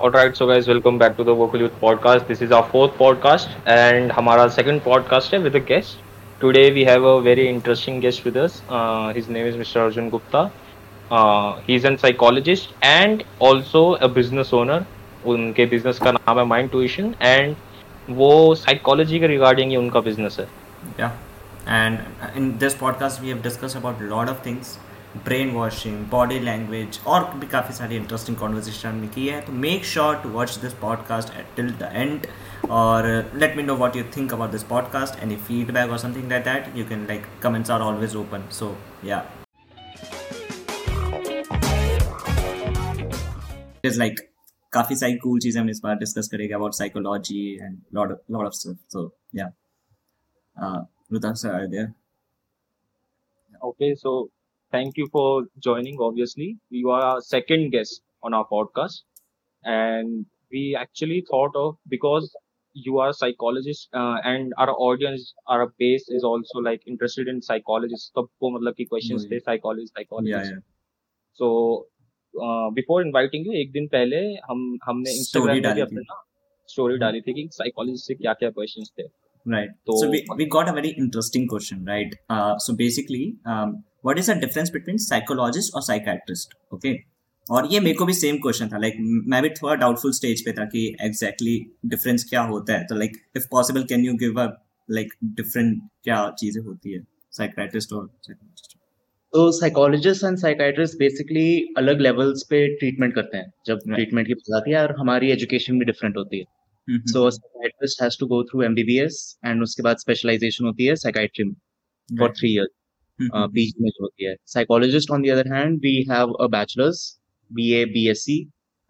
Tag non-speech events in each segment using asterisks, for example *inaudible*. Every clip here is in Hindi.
Alright, so guys, welcome back to the Vocal Youth podcast. This is our fourth podcast, and हमारा second podcast है with a guest. Today we have a very interesting guest with us. Uh, his name is Mr. Arjun Gupta. Uh, he's a psychologist and also a business owner. उनके business का नाम है Mind Tuition and वो psychology के regarding ही उनका business है. Yeah. And in this podcast, we have discussed about a lot of things brainwashing body language और भी काफ़ी सारी इंटरेस्टिंग कॉन्वर्जेशन हमने की है। तो make sure to watch this podcast at till the end और let me know what you think about this podcast any feedback और something like that you can like comments are always open so yeah is like काफ़ी सारी कूल चीज़ें हम इस बार डिस्कस करेंगे about psychology and lot of stuff so yeah sir are there Okay, so thank you for joining. Obviously, you are our second guest on our podcast, and we actually thought of because you are a psychologist uh, and our audience, our base is also like interested in psychologists. सबको मतलब कि questions थे psychologist, psychologist. Yeah, yeah. So uh, before inviting you, एक दिन पहले हम हमने Story Instagram पे भी डाली अपने थी. ना स्टोरी डाली थी कि psychologist से क्या क्या questions थे. Right. So- So we, we got a very interesting question, right? Uh, so basically, um, what is the difference between psychologist और psychiatrist? ओके और ये मेरे को भी सेम क्वेश्चन था लाइक मैं भी थोड़ा डाउटफुल स्टेज पे था कि एग्जैक्टली exactly डिफरेंस क्या होता है तो like if possible can you give a like different क्या चीज़ें होती है साइकियाट्रिस्ट और psychologist? तो साइकोलॉजिस्ट एंड साइकाइट्रिस्ट बेसिकली अलग लेवल्स पे ट्रीटमेंट करते हैं जब Right. ट्रीटमेंट की बात आती है और हमारी एजुकेशन भी डिफरेंट होती है so psychiatrist has to go through MBBS and उसके बाद स्पेशलाइजेशन होती है साइकाइट्री में for right. Three years hmm, PG में जो होती है। Psychologist on the other hand we have a bachelor's BA BSc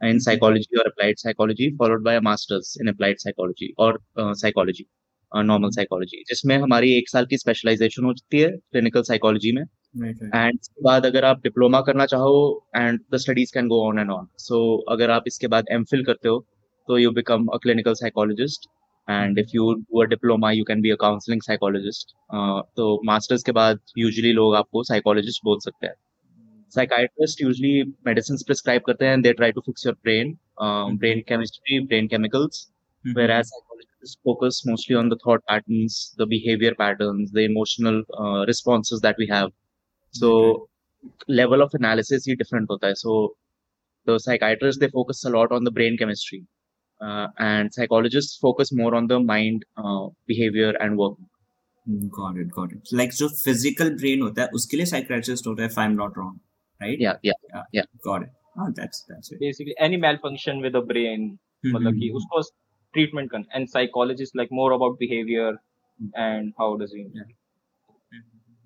in psychology और applied psychology followed by a master's in applied psychology और साइकोलॉजी नॉर्मल साइकोलॉजी जिसमें हमारी एक साल की स्पेशलाइजेशन होती है क्लिनिकल साइकोलॉजी में. एंड इसके बाद अगर आप डिप्लोमा करना चाहो and the studies can go on and on so अगर आप इसके बाद एम करते हो तो you become a clinical psychologist And if you do a diploma you can be a counselling psychologist तो मास्टर्स के बाद यूजुअली लोग आपको साइकोलॉजिस्ट बोल सकते हैं साइकाइट्रिस्ट यूजुअली मेडिसिन प्रिस्क्राइब करते हैं they try to fix your brain brain chemistry brain chemicals hmm, whereas psychologists focus mostly on the thought patterns, the behavior patterns, the emotional uh, responses that we have. So level of analysis he different होता है. So the psychiatrists they focus a lot on the brain chemistry, Uh, and psychologists focus more on the mind uh, behavior and work. Got it got it like जो फ़िज़िकल ब्रेन होता है उसके लिए साइकियाट्रिस्ट होता है if I am not wrong right Yeah, yeah, yeah. Got it हाँ that's that's it Basically, any malfunction with the brain, मतलब कि उसको ट्रीटमेंट करना and psychologist like more about behaviour and how does he Yeah.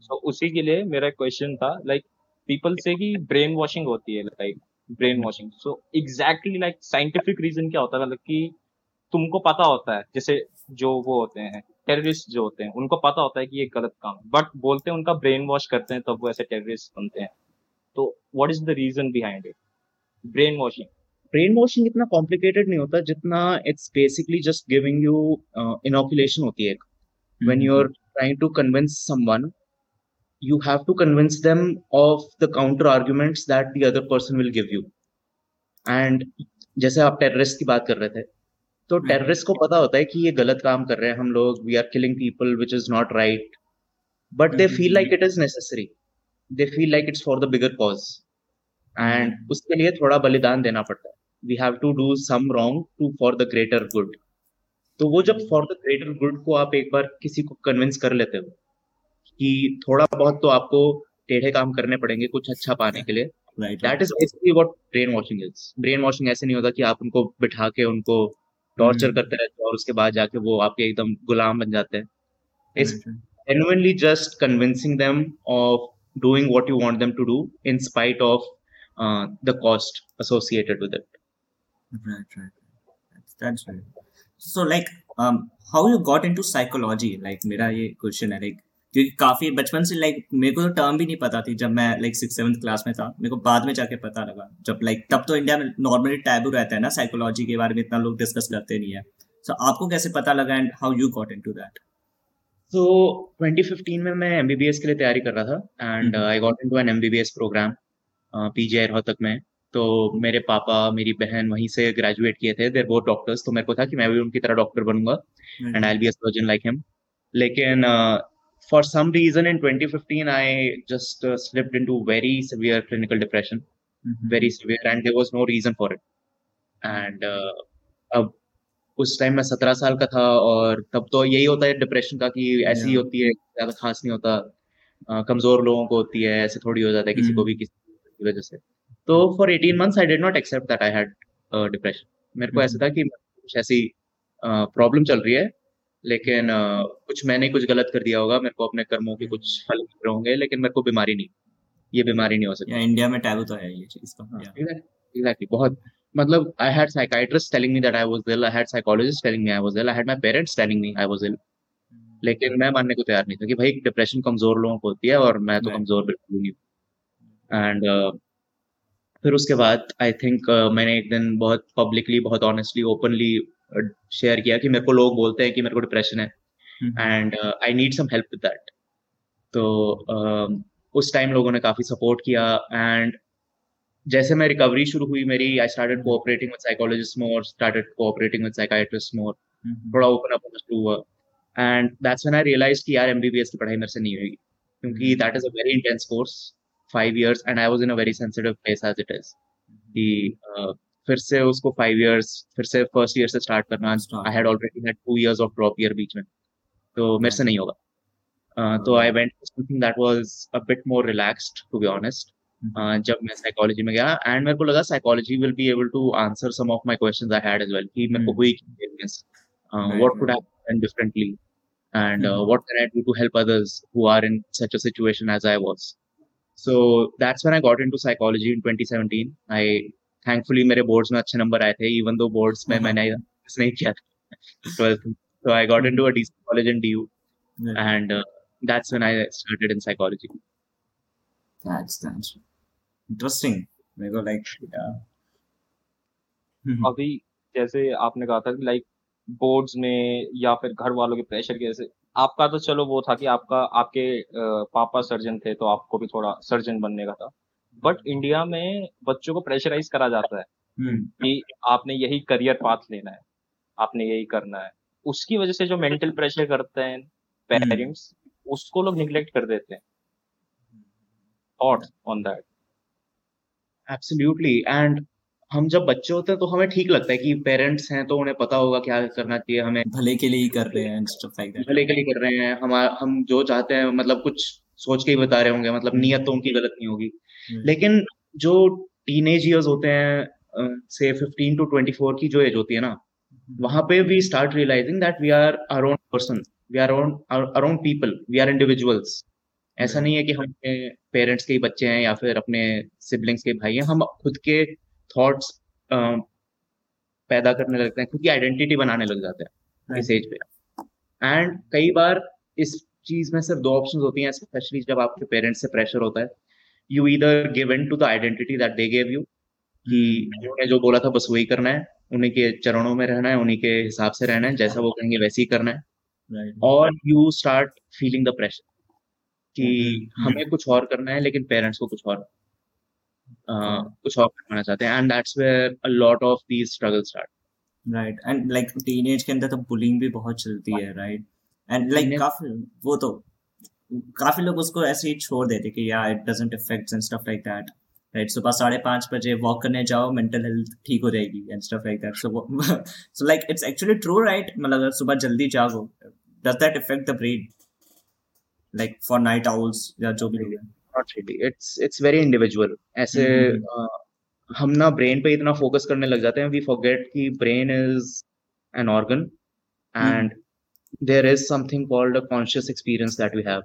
So उसी के लिए मेरा क्वेश्चन था लाइक पीपल से कि ब्रेन वॉशिंग होती है like brain washing so exactly like scientific reason क्या होता है? मतलब कि तुमको पता होता है जैसे जो वो होते हैं टेररिस्ट जो होते हैं उनको पता होता है कि ये गलत काम बट बोलते हैं उनका ब्रेन वॉश करते हैं तब वो ऐसे टेररिस्ट बनते हैं। तो what is the reason behind it brain washing brain washing इतना कॉम्प्लिकेटेड नहीं होता जितना it's basically just giving you inoculation होती है एक। When you're trying to convince someone you have to convince them of the counter arguments that the other person will give you. And जैसे आप टेररिस्ट की बात कर रहे थे तो हम्म। टेररिस्ट को पता होता है कि ये गलत काम कर रहे हैं हम लोग we are killing people which is not right but they feel like it is necessary they feel like it's for the bigger cause and उसके लिए थोड़ा बलिदान देना पड़ता है. We have to do some wrong to for the greater good तो वो जब फॉर द ग्रेटर गुड को आप एक बार किसी को कन्विंस कर लेते हो कि थोड़ा बहुत तो आपको टेढ़े काम करने पड़ेंगे कुछ अच्छा पाने के लिए। That is basically what brain washing is brain washing ऐसे नहीं होता कि आप उनको बिठा के उनको टॉर्चर करते रहते और उसके बाद जाके वो आपके एकदम गुलाम बन जाते हैं। It's genuinely just convincing them of doing what you want them to do in spite of the cost associated with it so like how you got into psychology like मेरा ये क्वेश्चन है लाइक क्योंकि काफ़ी बचपन से लाइक मेरे को तो टर्म भी नहीं पता थी जब मैं लाइक सिक्स सेवन्थ क्लास में था। मेरे को बाद में जाके पता लगा। जब लाइक तब तो इंडिया में नॉर्मली टैबू रहता है ना साइकोलॉजी के बारे में इतना लोग डिस्कस करते नहीं है। सो so, आपको कैसे पता लगा and how you got into that So 2015 में मैं MBBS के लिए तैयारी कर रहा था uh, I got into an MBBS program uh, PGI Rohtak में। तो मेरे पापा मेरी बहन वहीं से ग्रेजुएट किए थे। देर बोथ डॉक्टर्स तो मेरे को था कि मैं भी उनकी तरह doctor बनूँगा and I be a surgeon like him लेकिन for some reason in 2015 I just slipped into very severe clinical depression very severe and there was no reason for it and अब उस टाइम मैं सत्रह साल का था और तब तो यही होता है डिप्रेशन का कि ऐसी ही होती है ज़्यादा खास नहीं होता। uh, कमज़ोर लोगों को होती है ऐसे थोड़ी हो जाता है किसी को भी किसी की वजह से। तो for eighteen months I did not accept that I had depression मेरे को ऐसा था कि कुछ ऐसी प्रॉब्लम uh, चल रही है लेकिन uh, कुछ मैंने कुछ गलत कर दिया होगा मेरे को अपने कर्मों के कुछ फल मिल होंगे लेकिन मेरे को बीमारी नहीं ये बीमारी नहीं हो सकती इंडिया में टैबू तो है ये चीज़ का एग्जैक्टली बहुत मतलब I had psychiatrists telling me that I was ill. I had psychologists telling me I was ill. I had my parents telling me I was ill. लेकिन मैं मानने को तैयार नहीं था कि भाई डिप्रेशन कमज़ोर लोगों को होती है और मैं तो कमज़ोर बिल्कुल नहीं एंड uh, फिर उसके बाद आई थिंक uh, मैंने एक दिन बहुत पब्लिकली बहुत ऑनेस्टली ओपनली शेयर किया कि मेरे को लोग बोलते हैं कि मेरे को डिप्रेशन है। And I need some help with that तो uh, उस टाइम लोगों ने काफ़ी सपोर्ट किया एंड जैसे मैं रिकवरी शुरू हुई मेरी I started cooperating with psychologist more started cooperating with psychiatrist more थोड़ा ओपन अप होना शुरू हुआ। And that's when I realize कि यार एमबीबीएस की पढ़ाई मेरे से नहीं होगी। क्योंकि that is a very intense course five years and I was in a very sensitive place as it is कि फिर से उसको फाइव इयर्स फिर से फ़र्स्ट ईयर से स्टार्ट करना। I had already had two years of drop year बीच में। तो मेरे से नहीं होगा। तो I went something that was a bit more relaxed to be honest जब मैं साइकोलॉजी में गया एंड मेरे को लगा psychology will be able to answer some of my questions I had as well कि मेरे को हुई experience what could have done differently uh, what can I do to help others who are in such a situation as I was. So that's when I got into psychology in 2017. I thankfully मेरे बोर्ड्स में अच्छे नंबर आए थे इवन दो बोर्ड्स में मैंने पास नहीं किया था। So I got into a decent college in DU and that's when I started in psychology अभी जैसे आपने कहा था लाइक बोर्ड्स में या फिर घर वालों के प्रेशर के जैसे आपका तो चलो वो था कि आपका आपके uh, पापा सर्जन थे तो आपको भी थोड़ा सर्जन बनने का था। बट इंडिया में बच्चों को प्रेशराइज करा जाता है कि आपने यही करियर पाथ लेना है आपने यही करना है। उसकी वजह से जो मेंटल प्रेशर करते हैं पेरेंट्स उसको लोग निग्लेक्ट कर देते हैं। Thoughts on that absolutely and हम जब बच्चे होते हैं तो हमें ठीक लगता है कि पेरेंट्स हैं तो उन्हें पता होगा क्या करना चाहिए हमें। भले के लिए ही कर रहे हैं स्टफ़ लाइक दैट भले के लिए कर रहे हैं हम हम जो चाहते हैं मतलब कुछ सोच के ही बता रहे होंगे मतलब नियत तो उनकी गलत नहीं होगी। लेकिन जो टीनेज ईयर्स होते हैं से 15 टू 24 की जो एज होती है ना वहाँ पे we start realizing that we are our own person we are own our own people we are individuals ऐसा नहीं है कि हम अपने पेरेंट्स के ही बच्चे हैं या फिर अपने सिबलिंग्स के भाई हैं। हम खुद के थॉट्स पैदा करने लगते हैं खुद की आइडेंटिटी बनाने लग जाते हैं इस एज पे। एंड कई बार इस चीज़ में सिर्फ़ दो ऑप्शन होती हैं स्पेशली जब आपके पेरेंट्स से प्रेशर होता है। यू इधर give in to the identity that they gave you कि उन्होंने जो बोला था बस वही करना है उन्हीं के चरणों में रहना है उन्हीं के हिसाब से रहना है जैसा वो कहेंगे वैसे ही करना है। और you start feeling the pressure कि हमें कुछ और करना है लेकिन पेरेंट्स को कुछ और uh, कुछ और करना चाहते हैं। And that's where a lot of these struggle start right and like teenage के अंदर तो बुलिंग भी बहुत चलती है राइट एंड लाइक काफ़ी वो तो काफ़ी लोग उसको ऐसे ही छोड़ देते कि या it doesn't effect and stuff like that right सुबह साढ़े पाँच बजे वॉक करने जाओ मेंटल हेल्थ ठीक हो जाएगी and stuff like that so so like it's actually true right मतलब अगर सुबह जल्दी जाओ does that effect the brain like for night owls या जो भी लोग not really it's it's very ऐसे uh, हम ना ब्रेन पे इतना फोकस करने लग जाते हैं वी फॉरगेट कि brain is an organ and there is something called a conscious experience that we have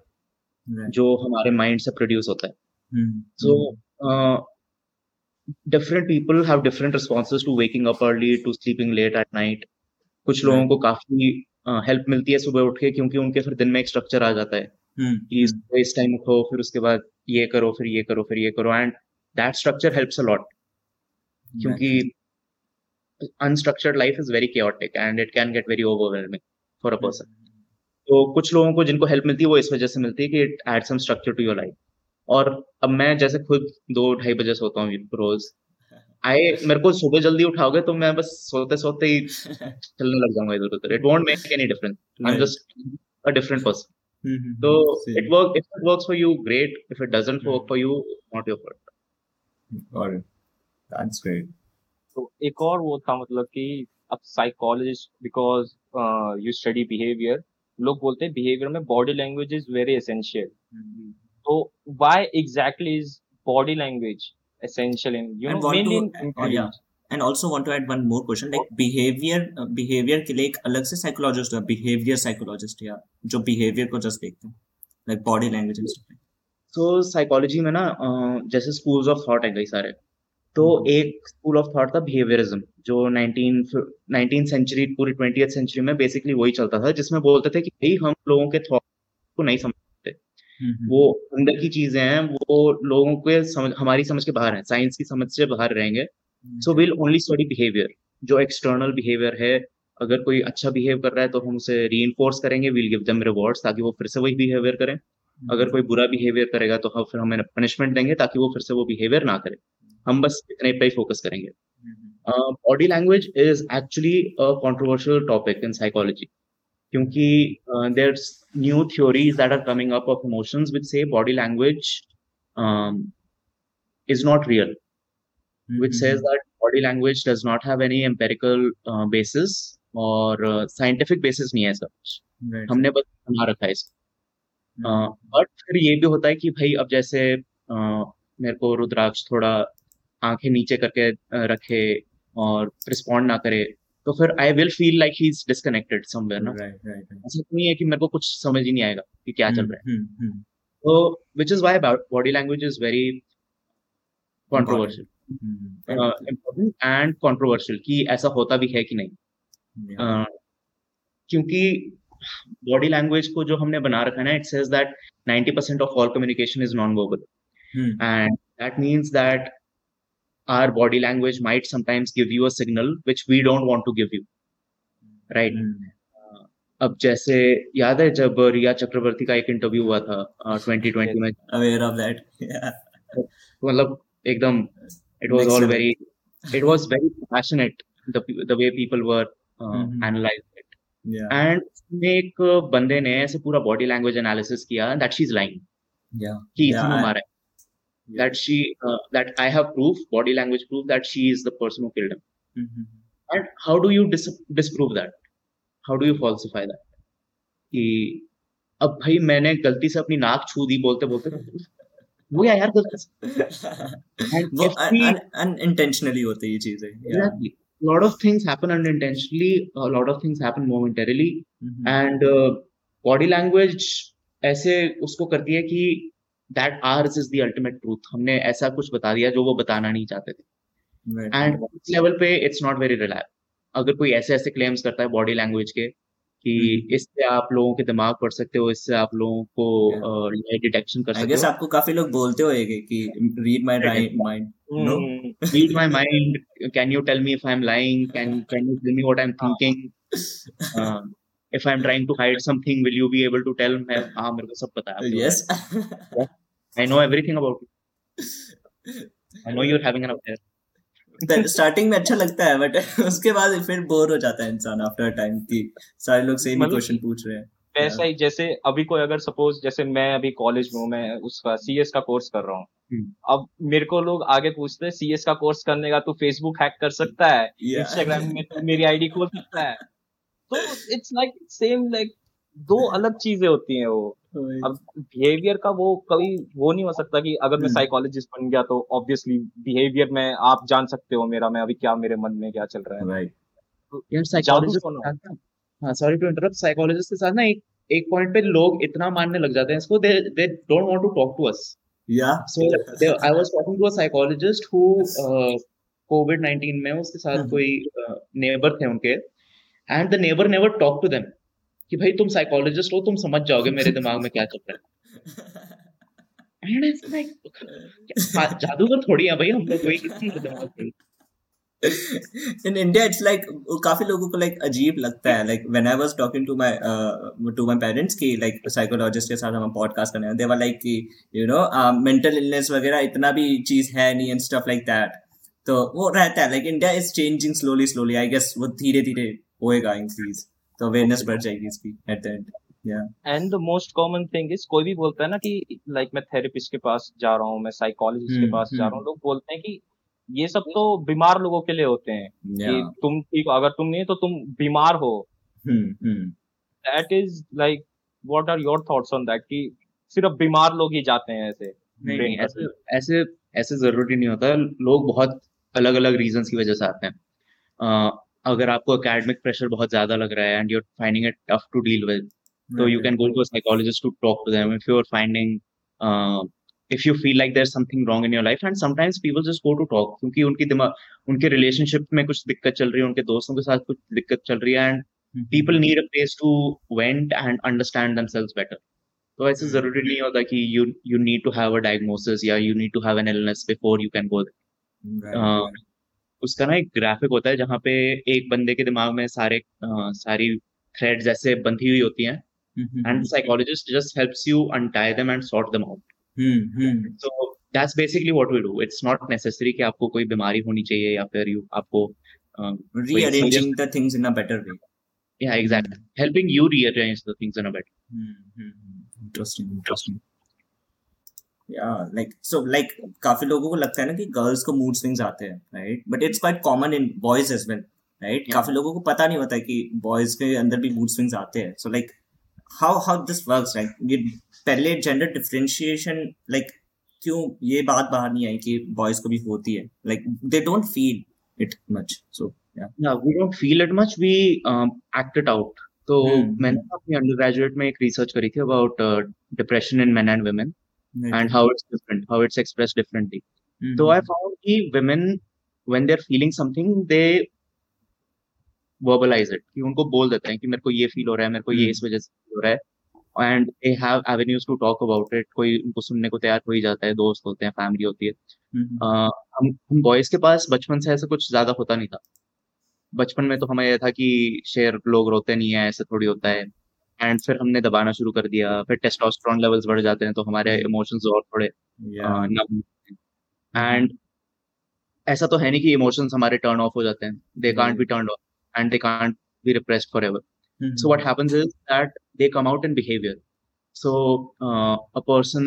जो हमारे माइंड से प्रोड्यूस होता है। So different people have different responses to waking up early to sleeping late at night कुछ लोगों को काफ़ी हेल्प uh, मिलती है सुबह उठ के क्योंकि उनके फिर दिन में एक स्ट्रक्चर आ जाता है। कि इस टाइम उठो फिर उसके बाद ये करो फिर ये करो फिर ये करो and that structure helps a lot क्योंकि unstructured life is very chaotic and it can get very overwhelming for a person तो कुछ लोगों को जिनको हेल्प मिलती है वो इस वजह से मिलती है कि it add some structure to your life और अब मैं जैसे खुद दो ढाई बजे सोता हूँ रोज। *laughs* आई मेरे को सुबह जल्दी उठाओगे तो मैं बस सोते सोते ही *laughs* चलने लग जाऊँगा इधर उधर। It won't make any difference I am just a different person तो it work if it if for you great if it if it doesn't work for you not your fault. Got it. तो एक और वो था मतलब कि अब psychologist because you study behaviour लोग बोलते हैं बिहेवियर में body language is very essential तो why exactly is body language essential in you know mainly in and also want to add one more question like behaviour behaviour के लिए एक अलग से साइकोलॉजिस्ट है बिहेवियर साइकोलॉजिस्ट या जो बिहेवियर को जस्ट देखते हैं like body language and so psychology में ना uh, जैसे स्कूल्स ऑफ़ थॉट है कई सारे तो एक स्कूल ऑफ़ थॉट था बिहेवियरिज्म जो नाइनटीन सेंचुरी पूरी ट्वेंटी सेंचुरी में बेसिकली वही चलता था जिसमें बोलते थे कि भाई हम लोगों के थॉट को नहीं समझते। Mm-hmm. वो अंदर की चीज़ें हैं वो लोगों के समझ हमारी समझ के बाहर हैं साइंस की समझ से बाहर रहेंगे। So will only study behaviour जो एक्सटर्नल बिहेवियर है। अगर कोई अच्छा बिहेव कर रहा है तो हम उसे री करेंगे विल गिव देम रिवॉर्ड्स ताकि वो फिर से वही बिहेवियर करें। अगर कोई बुरा बिहेवियर करेगा तो हम फिर हमें पनिशमेंट देंगे ताकि वो फिर से वो बिहेवियर ना करे। हम बस इतने पे ही फोकस करेंगे। Body language is actually a controversial topic in psychology क्योंकि there new theories that are coming up of emotions which से body language is not real which says that body language does not have any empirical uh, basis और scientific basis नहीं है इसका कुछ. हमने बस बना रखा है इसको. बट फिर ये भी होता है कि भाई अब जैसे uh, मेरे को रुद्राक्ष थोड़ा आँखें नीचे करके uh, रखे और रिस्पॉन्ड ना करे तो फिर I will feel like he is disconnected somewhere ना. ऐसा तो नहीं है कि मेरे को कुछ समझ ही नहीं आएगा कि क्या चल रहा है hmm, hmm. तो which is why body language is very controversial. Important and controversial कि ऐसा होता भी है कि नहीं Yeah. अ, क्योंकि बॉडी लैंग्वेज को जो हमने बना रखा है ना it says that 90% of all communication is non verbal and that means that our body language might sometimes give you a signal which we don't want to give you right Hmm. अब जैसे याद है जब रिया चक्रवर्ती का एक इंटरव्यू हुआ था अ, 2020 में Aware of that. तो मतलब एकदम it was Next all level. very it was very passionate the the way people were uh, Mhm. analyzing it Yeah. And उसमें एक बंदे ने ऐसे पूरा बॉडी लैंग्वेज एनालिसिस किया दैट शी इज़ लाइंग. कि Yeah, इसने I- मारा है that she that I have proof body language proof that she is the person who killed him Mhm. And how do you disprove that how do you falsify that कि अब भाई मैंने गलती से अपनी नाक छू दी बोलते बोलते वो क्या यार गलती से। *laughs* वो unintentionally होते ये चीज़ें Yeah. lot of things happen unintentionally a lot of things happen momentarily. Mhm. And body language ऐसे उसको करती है कि that ours is the ultimate truth हमने ऐसा कुछ बता दिया जो वो बताना नहीं चाहते थे एंड इस लेवल पे इट्स नॉट वेरी रिलायबल अगर कोई ऐसे ऐसे क्लेम्स करता है बॉडी लैंग्वेज के कि हम्म। इससे आप लोगों के दिमाग पढ़ सकते हो इससे आप लोगों को लाई डिटेक्शन कर सकते हो आपको काफ़ी लोग बोलते होंगे कि read my Right. mind. No. Hmm. read my mind can you tell me if i'm lying can can you tell me what i'm thinking uh, *laughs* if i'm trying to hide something will you be able to tell मैं हाँ मेरे को सब पता है Yes. I know everything about you. I know you're having an affair. Starting में अच्छा लगता है बट उसके बाद फिर बोर हो जाता है इंसान आफ्टर टाइम की सारे लोग सेम ही मतलब- क्वेश्चन पूछ रहे हैं। वैसा ही जैसे अभी कोई अगर सपोज़ जैसे मैं अभी कॉलेज में हूँ मैं उसका सीएस का कोर्स कर रहा हूँ। हम्म। अब मेरे को लोग आगे पूछते हैं सीएस का कोर्स करने का तू फेसबुक हैक कर सकता है? इंस्टाग्राम में तू मेरी आईडी खोल सकता है? तो इट्स लाइक सेम लाइक दो अलग चीज़ें होती हैं वो। अब बिहेवियर का वो कभी वो नहीं हो सकता कि अगर मैं हम्म। साइकोलॉजिस्ट बन गया तो ऑब्वियसली बिहेवियर में आप जान सकते हो मेरा मैं अभी क्या मेरे मन में क्या चल रहा है। राइट यार साइकोलॉजिस्ट हाँ? सॉरी टू इंटरप्ट साइकोलॉजिस्ट के साथ ना एक एक पॉइंट पे लोग इतना मानने लग जाते हैं इसको they they don't want to talk to us या so there, I was talking to a psychologist who uh, 19 में उसके साथ हम्म। कोई नेबर थे उनके। And the neighbour never talk to them कि भाई तुम साइकोलॉजिस्ट हो तुम समझ जाओगे मेरे दिमाग में क्या चल रहा है। जादूगर थोड़ी है भाई हम लोग कोई किसी के दिमाग में in India, it's like काफ़ी लोगों को like अजीब लगता है। Like when I was talking to my uh, to my parents कि like psychologist के साथ हम podcast करने they were like कि you know uh, mental illness वगैरह इतना भी चीज़ है नहीं and stuff like that. तो वो रहता है। Like India is changing slowly slowly I guess वो धीरे धीरे होएगा इंक्रीज तो अवेयरनेस बढ़ जाएगी इसकी एट द एंड या and the most common thing is कोई भी बोलता है ना कि लाइक मैं थेरेपिस्ट के पास जा रहा हूँ मैं साइकोलॉजिस्ट के हम्म, पास जा रहा हूँ। लोग बोलते हैं कि ये सब तो बीमार लोगों के लिए होते हैं कि तुम ठीक अगर तुम नहीं तो तुम बीमार हो। That is like what are your thoughts on that कि सिर्फ़ बीमार लोग ही जाते हैं ऐसे नहीं का ऐसे ऐसे ऐसे ज़रूरी नहीं होता। लोग बहुत अलग अलग रीजंस की वजह से आते हैं। अ, अगर आपको अकेडमिक प्रेशर बहुत ज़्यादा लग रहा है and you're finding it tough to deal with तो you can go to psychologist to talk to them if you finding if you feel like there something wrong in your life and sometimes people just go to talk क्योंकि उनकी दिमाग उनके रिलेशनशिप में कुछ दिक्कत चल रही है उनके दोस्तों के साथ कुछ दिक्कत चल रही है and people need a place to vent and understand themselves better तो ऐसे हम्म। ज़रूरी नहीं होता कि you you need to have a diagnosis या you need to have an illness before you can go uh. उसका ना एक ग्राफिक होता है जहाँ पे एक बंदे के दिमाग में सारे uh, सारी थ्रेड्स ऐसे बंधी हुई होती हैं हम्म, just helps you untie them and sort them out. Hmm, hmm, So that's basically what we do. It's not necessary कि आपको कोई बीमारी होनी चाहिए या फिर you आपको uh, the things in a better way yeah exactly helping you rearrange the things in a better. हम्म, इंटरेस्टिंग इंटरेस्टिंग या लाइक सो लाइक काफ़ी लोगों को लगता है ना कि गर्ल्स को मूड स्विंग्स आते हैं right but it's quite common in boys as well right काफ़ी लोगों को पता नहीं होता कि बॉयज़ के अंदर भी मूड स्विंग्स आते हैं। So like how how this works like ये पहले जेंडर डिफरेंशिएशन लाइक क्यों ये बात बाहर नहीं आई कि बॉयज़ को भी होती है? Like they don't feel it much so Yeah, we don't feel it much. We um, act it out. तो. मैंने अपनी अंडर ग्रेजुएट में एक रिसर्च करी थी about depression in men and women and how it's different how it's express differently Hmm. So I found कि women when they're feeling something they verbalize it. कि उनको बोल देते हैं कि मेरे को ये फील हो रहा है मेरे को ये। इस वजह से हो रहा है and they have avenues to talk about it कोई उनको सुनने को तैयार हो ही जाता है दोस्त होते हैं फैमिली होती है हम हम बॉयज़ के पास बचपन से ऐसा कुछ ज़्यादा होता नहीं था बचपन में तो हमें यह था कि शेर लोग रोते नहीं है ऐसे थोड़ी होता है एंड फिर हमने दबाना शुरू कर दिया फिर टेस्टोस्टेरोन लेवल्स बढ़ जाते हैं तो हमारे इमोशंस और थोड़े एंड ऐसा तो है नहीं कि इमोशंस हमारे टर्न ऑफ़ हो जाते हैं they can't be turn off and they can't be repressed forever Hmm. so what happens is that they come out in behavior so uh, a person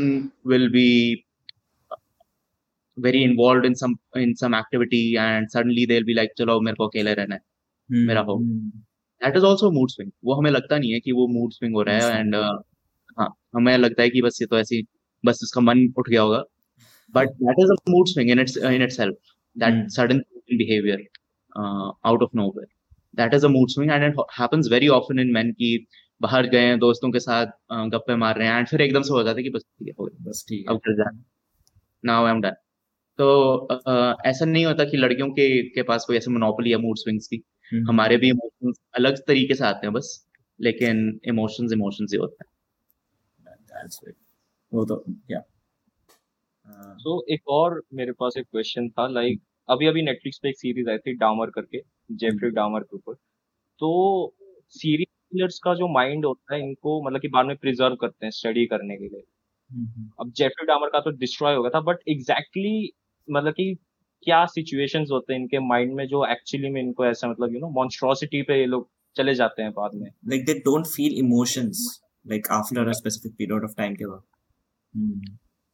will be very involved in some in some activity and suddenly they'll be like chalo मेरे को अकेले रहना है Hmm. मेरा हो। That is also mood swing वो हमें लगता नहीं है कि वो मूड स्विंग हो रहा है एंड uh, हाँ हमें लगता है कि बस ये तो ऐसी बस इसका मन उठ गया होगा। But that is a swing in it's in itself that sudden behaviour out of nowhere that is a swing and happens very often in man की बाहर गए हैं दोस्तों के साथ गप्पे मार रहे हैं एंड फिर एकदम से हो जाता है कि बस ठीक है बस ठीक अब चल जाए नाउ आई एम डन तो ऐसा नहीं होता कि लड़कियों के के पास कोई ऐसे मोनोपोली है मूड स्विंग्स की। हमारे भी इमोशंस अलग तरीके से आते हैं बस लेकिन इमोशंस इमोशंस ही होते हैं। वो तो yeah. Uh, सो एक और मेरे पास एक क्वेश्चन था लाइक अभी अभी नेटफ्लिक्स पे एक सीरीज़ आई थी डामर करके जेफरी डामर के ऊपर। तो सीरीज़ किलर्स का जो माइंड होता है इनको मतलब कि बाद में प्रिजर्व करते हैं स्टडी करने के लिए। Mhm. अब जेफरी डामर का तो डिस्ट्रॉय हो गया था बट एग्जैक्टली मतलब कि क्या सिचुएशंस होते हैं इनके माइंड में जो एक्चुअली में इनको ऐसा मतलब यू नो मॉन्स्ट्रोसिटी पे ये लोग चले जाते हैं बाद में like they don't feel emotions like after a specific period of time के बाद Hmm.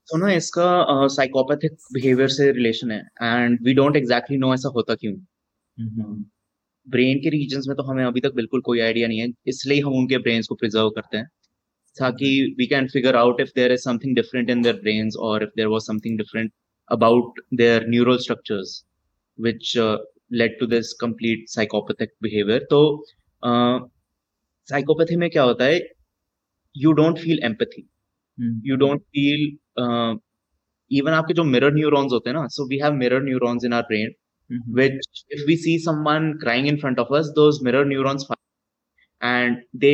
तो ना इसका साइकोपैथिक uh, बिहेवियर से रिलेशन है and we don't exactly know ऐसा होता क्यों. ब्रेन के रीजन्स में तो हमें अभी तक बिल्कुल कोई आइडिया नहीं है इसलिए हम उनके ब्रेन्स को प्रिजर्व करते हैं ताकि we can figure out if there is something different in their brains और if there was something different About their neural structures which led to this complete psychopathic behaviour तो साइकोपैथी में क्या होता है you don't feel empathy Hmm. you don't feel uh, even आपके जो mirror neurons होते हैं ना so we have mirror neurons in our brain Mhm. which if we see someone crying in front of us those mirror neurons fire and they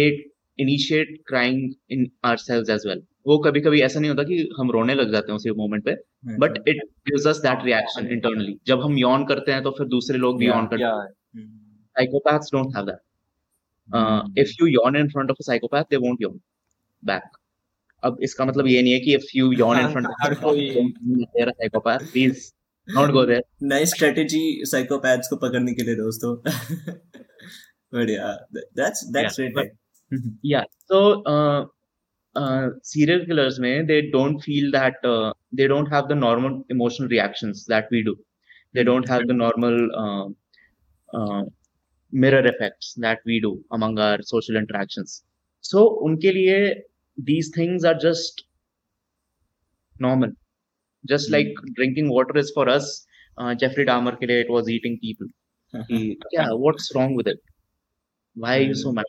initiate crying in ourselves as well वो कभी कभी ऐसा नहीं होता कि हम रोने लग जाते हैं उसी मोमेंट पे but. It gives us that reaction internally जब हम यॉन करते हैं तो फिर दूसरे लोग भी यॉन करते या हैं Mhm. psychopaths don't have that uh, Hmm. if you yawn in front of a psychopath they won't yawn back अब इसका मतलब ये नहीं है कि if you yawn in front of हर कोई- a psychopath please Not go there. नई स्ट्रेटेजी साइकोपैथ्स को पकड़ने के लिए दोस्तों बढ़िया that's that's Yeah, great Yeah. Uh, serial killers, mein, they don't feel that uh, they don't have the normal emotional reactions that we do. They don't have the normal uh, uh, mirror effects that we do among our social interactions. So, unke liye, these things are just normal. Just like drinking water is for us. Uh, Jeffrey Dahmer ke liye, it was eating people. *laughs* He- yeah, what's wrong with it? Why are you so mad?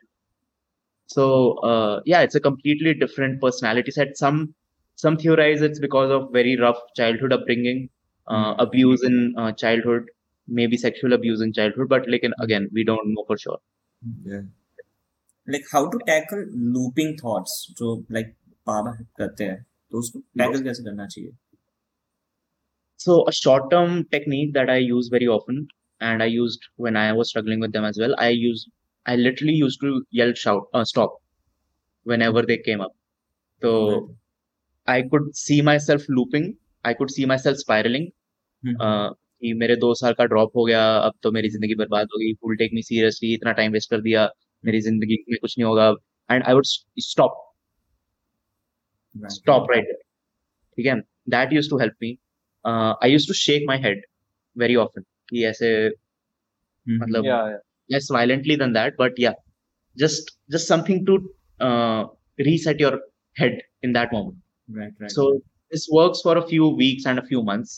So uh, yeah, it's a completely different personality set. Some some theorize it's because of very rough childhood upbringing, uh, abuse in uh, childhood, maybe sexual abuse in childhood. But like again, we don't know for sure. Like how to tackle looping thoughts जो लाइक पापा करते हैं तो उसको टैकल कैसे करना चाहिए So a short term technique that I use very often, and I used when I was struggling with them as well. I used I literally used to yell shout uh, stop whenever they came up. So I could see myself looping. I could see myself spiraling. uh, कि मेरे दो साल का ड्रॉप हो गया अब तो मेरी ज़िंदगी बर्बाद हो गई फुल टेक मी सीरियसली इतना टाइम वेस्ट कर दिया मेरी ज़िंदगी में कुछ नहीं होगा। And I would stop stop right ठीक है? That use to help me I use to shake my head very often कि ऐसे मतलब Yeah, yeah. less violently than that but yeah just just something to uh, reset your head in that moment right right so this works for a few weeks and a few months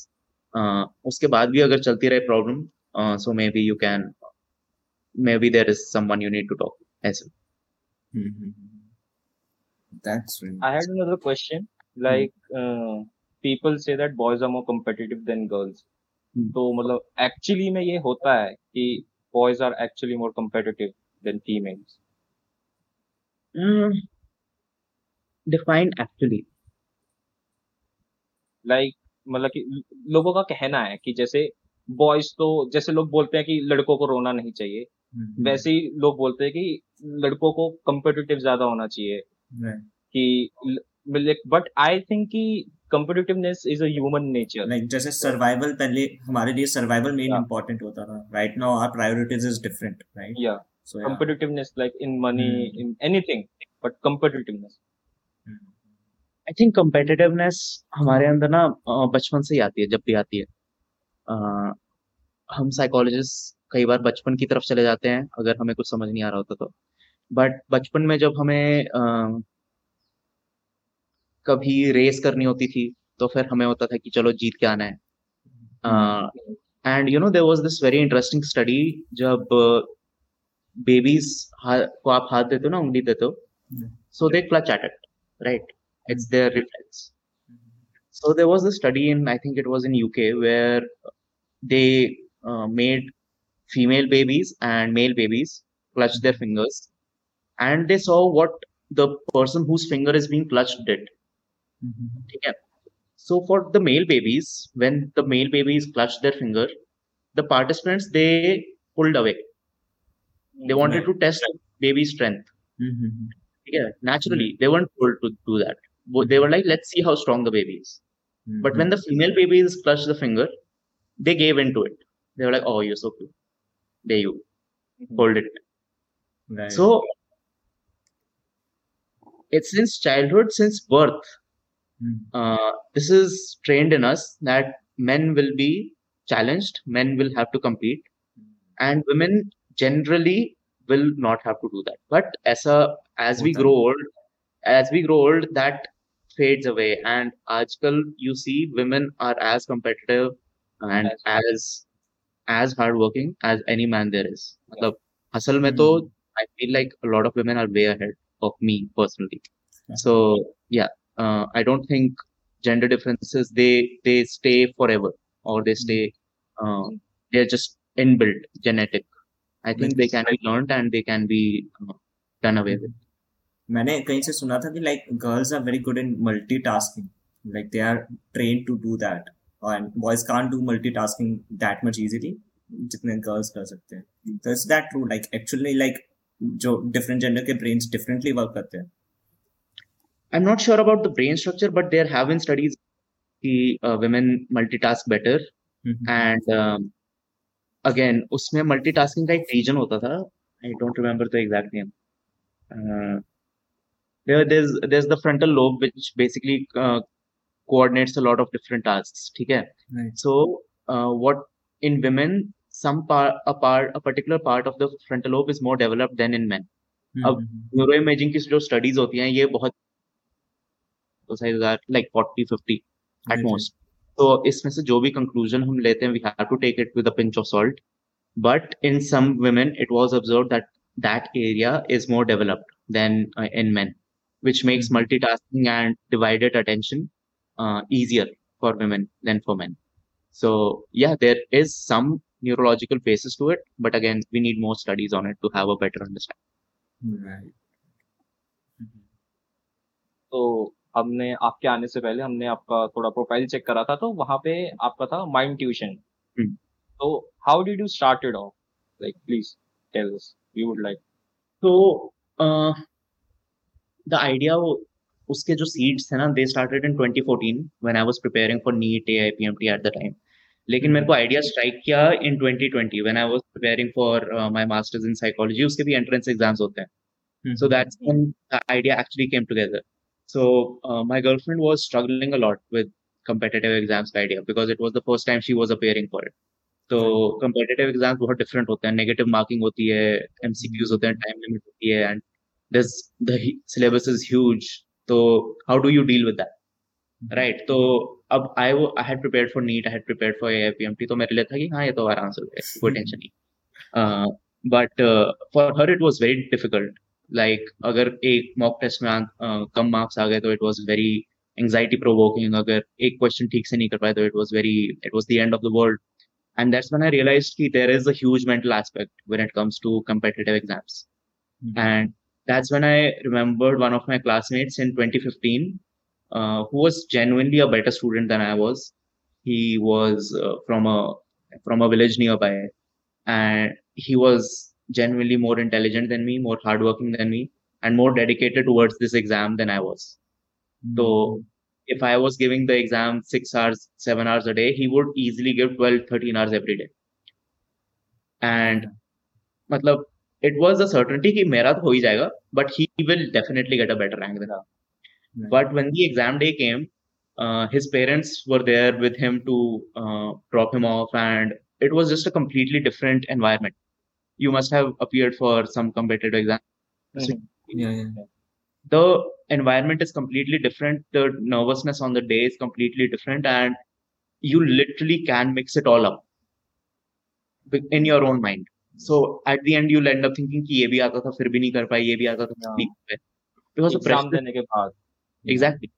uh, उसके बाद भी अगर चलती रहे problem so maybe you can maybe there is someone you need to talk to as well that's I had another question. Like, uh, people say that boys are more competitive than girls. Hmm. तो मतलब actually में ये होता है कि boys are actually more competitive than females? Mm, define actually. Like, मतलब कि लोगों का कहना है कि जैसे बॉयज़ तो जैसे लोग बोलते हैं कि लड़कों को रोना नहीं चाहिए mm-hmm. वैसे ही लोग बोलते हैं कि लड़कों को कम्पिटिटिव ज़्यादा होना चाहिए कि बट आई थिंक कि competitiveness is a human nature. Like जैसे सर्वाइवल पहले हमारे लिए सर्वाइवल मेन Yeah. इम्पोर्टेंट होता था right now our priorities is different right Yeah. So competitiveness like in money Hmm. in anything but I think competitiveness हमारे अंदर ना बचपन से ही आती है जब भी आती है हम साइकोलॉजिस्ट कई बार बचपन की तरफ़ चले जाते हैं अगर हमें कुछ समझ नहीं आ रहा होता तो बट बचपन में जब हमें कभी रेस करनी होती थी तो फिर हमें होता था कि चलो जीत के आना है। And you know there was this very interesting study जब बेबीज को आप हाथ देते हो ना उंगली देते हो so they clutch at it right it's their reflex so there was the study in I think it was in U K where they made female babies and male babies clutch their fingers and they saw what the person whose finger is being clutch that ठीक है so for the male babies when the male babies clutched their finger the participants they pulled away they wanted to test baby strength yeah naturally they weren't told to do that Wo- they were like let's see how strong the baby is but when the female babies clutched the finger they gave into it they were like oh you're so cute there you hold it so it's since childhood since birth uh, this is trained in us that men will be challenged, men will have to compete, and women generally will not have to do that. But as a as we grow old, as we grow old, that fades away. And Ajkal, you see, women are as competitive and as as hardworking as any man there is. Yeah. hustle mein to, I feel like a lot of women are way ahead of me personally. Yeah. So yeah, uh, I don't think gender differences they they stay forever or they stay uh, they're just inbuilt genetic I think they can be learned and they can be uh, done away with मैंने कहीं से सुना था कि like girls are very good in multitasking like they are train to do that and boys can't do multitasking that much easily जितने गर्ल्स कर सकते हैं तो is that true like actually like जो डिफरेंट जेंडर के ब्रेन्स डिफरेंटली वर्क करते हैं I'm not sure about the brain structure, but there have been studies कि uh, women multitask better and again उसमें मल्टीटास्किंग का एक रीजन होता था I don't remember the exact name there there's there's the frontal lobe which basically uh, coordinates a lot of different tasks ठीक है right so uh, what in women some part a part a particular part of the frontal lobe is more developed than in men अब न्यूरो इमेजिंग की जो स्टडीज होती हैं ये बहुत Like forty fifty eight Right, most तो इसमें से जो भी कंक्लूजन हम लेते हैं we have to take it with a pinch of salt but in some women it was observed that that area is more developed than uh, in men which makes Mhm. multitasking and divided attention uh, easier for women than for men so yeah there is some neurological basis to it but again we need more studies on it to have a better understanding right तो हमने आपके आने से पहले हमने आपका थोड़ा प्रोफ़ाइल चेक करा था तो वहाँ पे आपका था माइंड ट्यूशन हम्म। तो how did you started off like please tell us we would like the idea wo- उसके जो सीड्स थे ना they started in 2014 when I was preparing for NEET AIPMT at the time लेकिन मेरे को आइडिया स्ट्राइक किया in 2020 when I was preparing for my masters in psychology उसके भी एंट्रेंस एग्ज़ाम्स होते हैं। so that's when the idea actually came together so uh, my girlfriend was struggling a lot with competitive exams का idea because it was the first time she was appearing for it तो competitive exams बहुत different होते हैं negative marking होती है MCQs होते हैं time limit होती है and this the hu- syllabus is huge तो how do you deal with that right तो अब I wo- I had prepared for NEET I had prepared for AIPMT तो मेरे लिए था कि हाँ ये तो आराम से हो जाएगा कोई *laughs* टेंशन नहीं uh, but uh, for her it was very difficult like अगर एक मॉक टेस्ट में uh, कम मार्क्स आ गए तो it was very anxiety provoking अगर एक क्वेश्चन ठीक से नहीं कर पाए तो it was very it was the end of the world and that's when i realized कि there is a huge mental aspect when it comes to competitive exams and that's when i remembered one of my classmates in 2015 uh, who was genuinely a better student than i was he was uh, from a from a village nearby and he was genuinely more intelligent than me more hardworking than me and more dedicated towards this exam than i was so if i was giving the exam 6 hours 7 hours a day he would easily give 12 13 hours every day and मतलब it was a certainty कि मेरा तो हो ही जाएगा but he will definitely get a better rank than I Right. but when the exam day came uh, his parents were there with him to uh, drop him off and it was just a completely different environment you must have appeared for some competitive exam yeah yeah the environment is completely different the nervousness on the day is completely different and you literally can mix it all up wi- in your own mind so at the end you'll end up thinking कि ये भी आता था फिर भी नहीं कर पाए ये भी आता था फिर भी नहीं कर पाए because the एग्जाम pressure देने के बाद exactly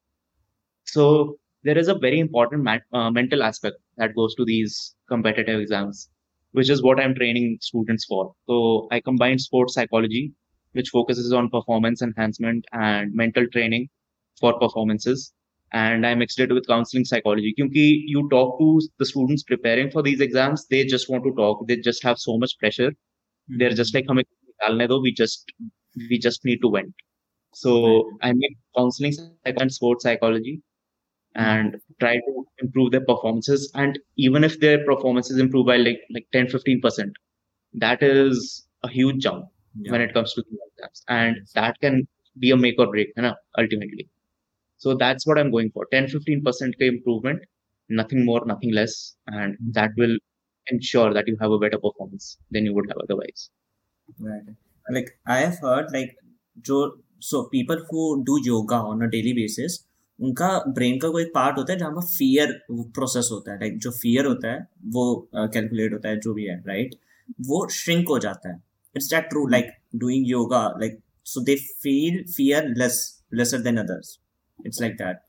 so there is a very important ma- uh, mental aspect that goes to these competitive exams which is what I'm training students for. So I combine sports psychology, which focuses on performance enhancement and mental training for performances. And I mixed it with counseling psychology. Because you talk to the students preparing for these exams, they just want to talk. They just have so much pressure. Hmm. They're just like, we just we just need to vent. So I made counseling and sports psychology and mm-hmm. try to improve their performances. And even if their performances improve by like like 10 15 percent that is a huge jump yeah. when it comes to the exams and that can be a make or break you know, ultimately. So that's what i'm going for. 10 15 percent ka improvement nothing more nothing less. And mm-hmm. that will ensure that you have a better performance than you would have otherwise. Right. Like I have heard like जो so people who do yoga on a daily basis उनका ब्रेन का कोई पार्ट होता है जहाँ पर फियर प्रोसेस होता है लाइक जो फियर होता है वो कैलकुलेट होता है जो भी है राइट वो श्रिंक हो जाता है it's that true like doing yoga like so they feel fear less lesser than others it's like that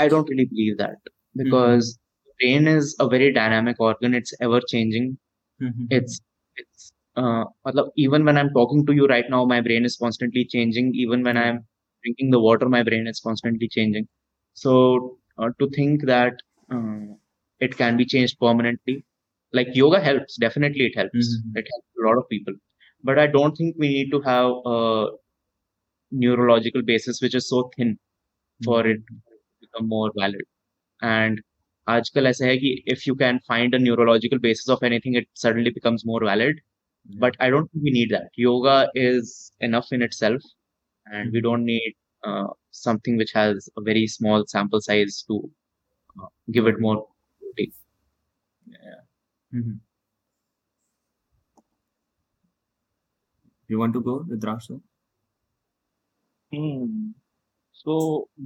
I, don't really believe that because mm-hmm. brain is a very dynamic organ it's ever changing Mm-hmm. it's it's uh even when i'm talking to you right now my brain is constantly changing even when i'm drinking the water my brain is constantly changing so uh, to think that uh, it can be changed permanently like yoga helps definitely it helps Mhm. it helps a lot of people but i don't think we need to have a neurological basis which is so thin for it to become more valid and आजकल ऐसा है कि if you can find a neurological basis of anything it suddenly becomes more valid but i don't think we need that yoga is enough in itself and we don't need uh, something which has a very small sample size to uh, give it more beauty. Yeah. Mhm. You want to go, Rudraksha? हम्म सो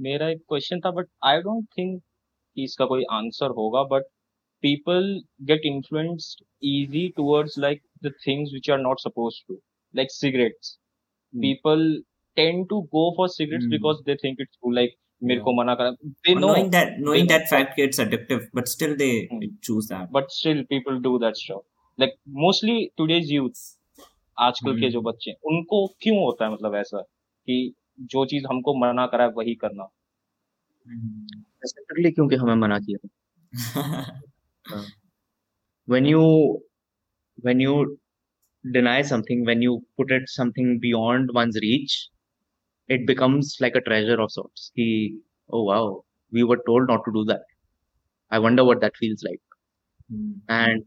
मेरा एक क्वेश्चन था बट आई डोंट थिंक कि इसका कोई आंसर होगा but people get influenced easy towards like the things which are not supposed to like cigarettes Hmm. tend to go for cigarettes Hmm. because they think it's cool like मेरे Yeah. को मना करा they know knowing that knowing know, that fact it's addictive, but still they Hmm. choose that. but still people do that stuff like mostly today's youth आजकल के Hmm. जो बच्चे हैं, उनको क्यों होता है मतलब ऐसा कि जो चीज़ हमको मना करा है वही करना Mhm. Specifically क्योंकि हमें मना किया when you when you deny something when you put it something beyond one's reach it becomes like a treasure of sorts Ki, oh wow we were told not to do that i wonder what that feels like Hmm. and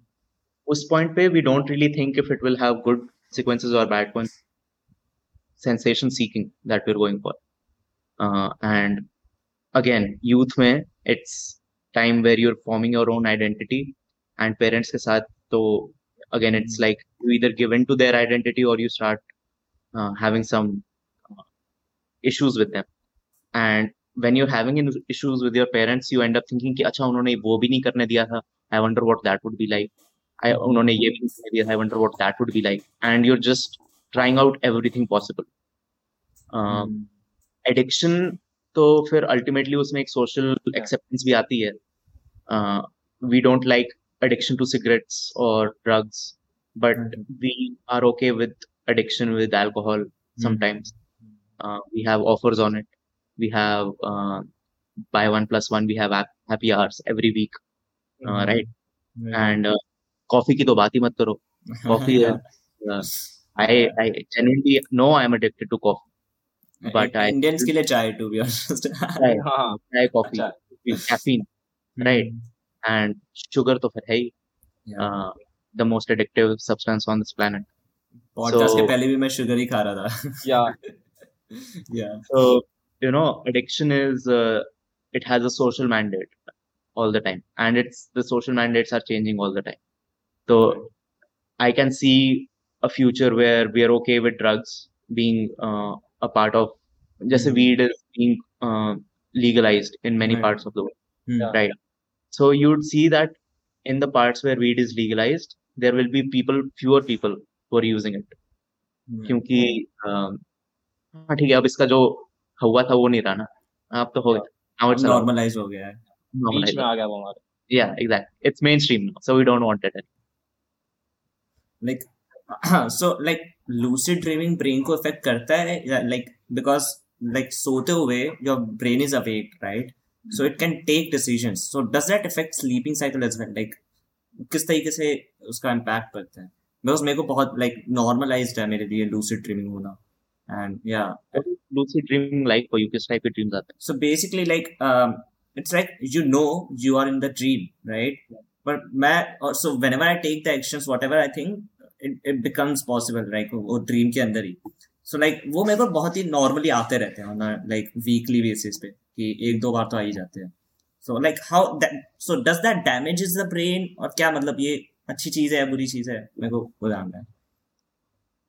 उस point पे we don't really think if it will have good sequences or bad ones sensation seeking that we're going for uh, and again youth में it's time where you're forming your own identity and parents के साथ तो again it's Hmm. like you either give in to their identity or you start uh, having some uh, issues with them and when you're having in- issues with your parents you end up thinking कि अच्छा उन्होंने वो भी नहीं करने दिया था I wonder what that would be like I उन्होंने ये भी नहीं करने दिया था I wonder what that would be like and you're just trying out everything possible uh, Hmm. Addiction तो फिर अल्टीमेटली उसमें एक सोशल एक्सेप्टेंस भी आती है we don't like addiction to cigarettes or drugs but Mhm. we are okay with addiction with alcohol sometimes uh, we have offers on it we have uh, buy one plus one we have hap- happy hours every week uh, Mhm. right Yeah. and uh, coffee की तो बात ही मत करो *laughs* coffee Yeah. uh, I I genuinely know I'm addicted to coffee but I Indians के लिए चाय to be honest. try, हाँ try coffee अच्छा with caffeine Right. and sugar तो फिर है ही Yeah. uh, the most addictive substance on this planet Podcast के so- पहले भी मैं शुगर ही खा रहा था. या Yeah. so you know addiction is uh, it has a social mandate all the time and it's the social mandates are changing all the time so i can see a future where we are okay with drugs being uh, a part of just Mhm. weed is being uh, legalized in many Right. parts of the world Hmm. Yeah. right so you'd see that in the parts where weed is legalized there will be people fewer people who are using it Hmm. क्योंकि अम, हाँ ठीक है अब इसका जो हुआ था वो नहीं रहा ना अब तो हो गया. Normalize हो गया है. बीच में आ गया वो हमारे yeah exactly it's mainstream now so we don't want it anymore. like so like lucid dreaming brain को affect करता है या like because like सोते हुए your brain is awake right so it can take decisions so does that affect sleeping cycle as well like किस तरीके से उसका impact पड़ता है because मेरे को बहुत like normalized है मेरे लिए lucid dreaming होना and yeah what is lucid dreaming like for you किस type के dreams आते so basically like um it's like you know you are in the dream right yeah. but मैं so whenever I take the actions whatever I think it, it becomes possible like वो dream के अंदर ही so like वो मेरे को बहुत ही normally आते रहते हैं like weekly basis पे कि एक दो बार तो आ ही जाते हैं so like how that so does that damages the brain और क्या मतलब ये अच्छी चीज़ है बुरी चीज़ है मेरे को वो जानना है हैं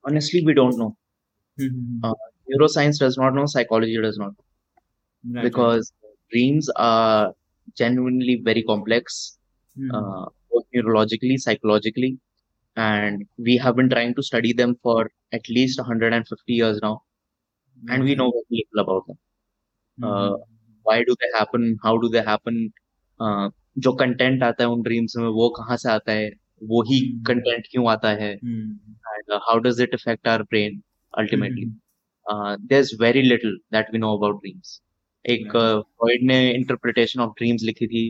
honestly we don't uh, neuroscience does not know psychology does not know Right, because dreams are genuinely very complex right. uh, both neurologically psychologically and we have been trying to study them for at least 150 years now Mm-hmm. and we know very little about them uh, why do they happen how do they happen uh, जो कंटेंट आता है उन ड्रीम्स में वो कहाँ से आता है वो ही Hmm. कंटेंट क्यों आता है Hmm. and uh, how does it affect our brain ultimately uh, there's very little that we know about dreams एक Right. फ्रॉइड ने इंटरप्रिटेशन ऑफ ड्रीम्स लिखी थी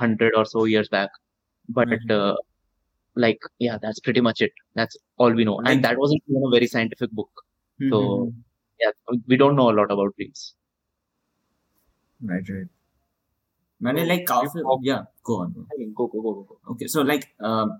hundred or so years back but Mhm. like yeah that's pretty much it that's all we know Like- and that wasn't even a very scientific book Hmm, So, hmm, hmm. yeah we don't know a lot about dreams Right, right. मैंने So, like काफी we've talked- yeah go on go. go go go go go. okay so like um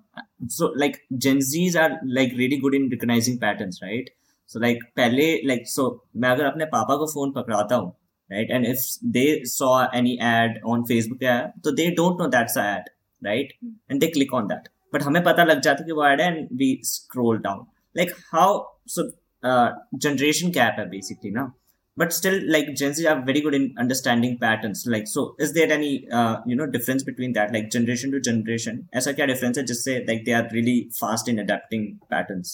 so like gen z's are like really good in recognizing patterns right So like पहले like so मैं अगर अपने पापा को फ़ोन पकड़ाता हूँ right and if they saw any ad on facebook या तो they don't know that's a ad right and they click on that but हमें पता लग जाता कि वो ad है and we scroll down like how so uh, generation है basically ना but still like gen z are very good in understanding patterns like so is there any uh, you know difference between that like generation to generation ऐसा क्या difference है जिससे like they are really fast in adapting patterns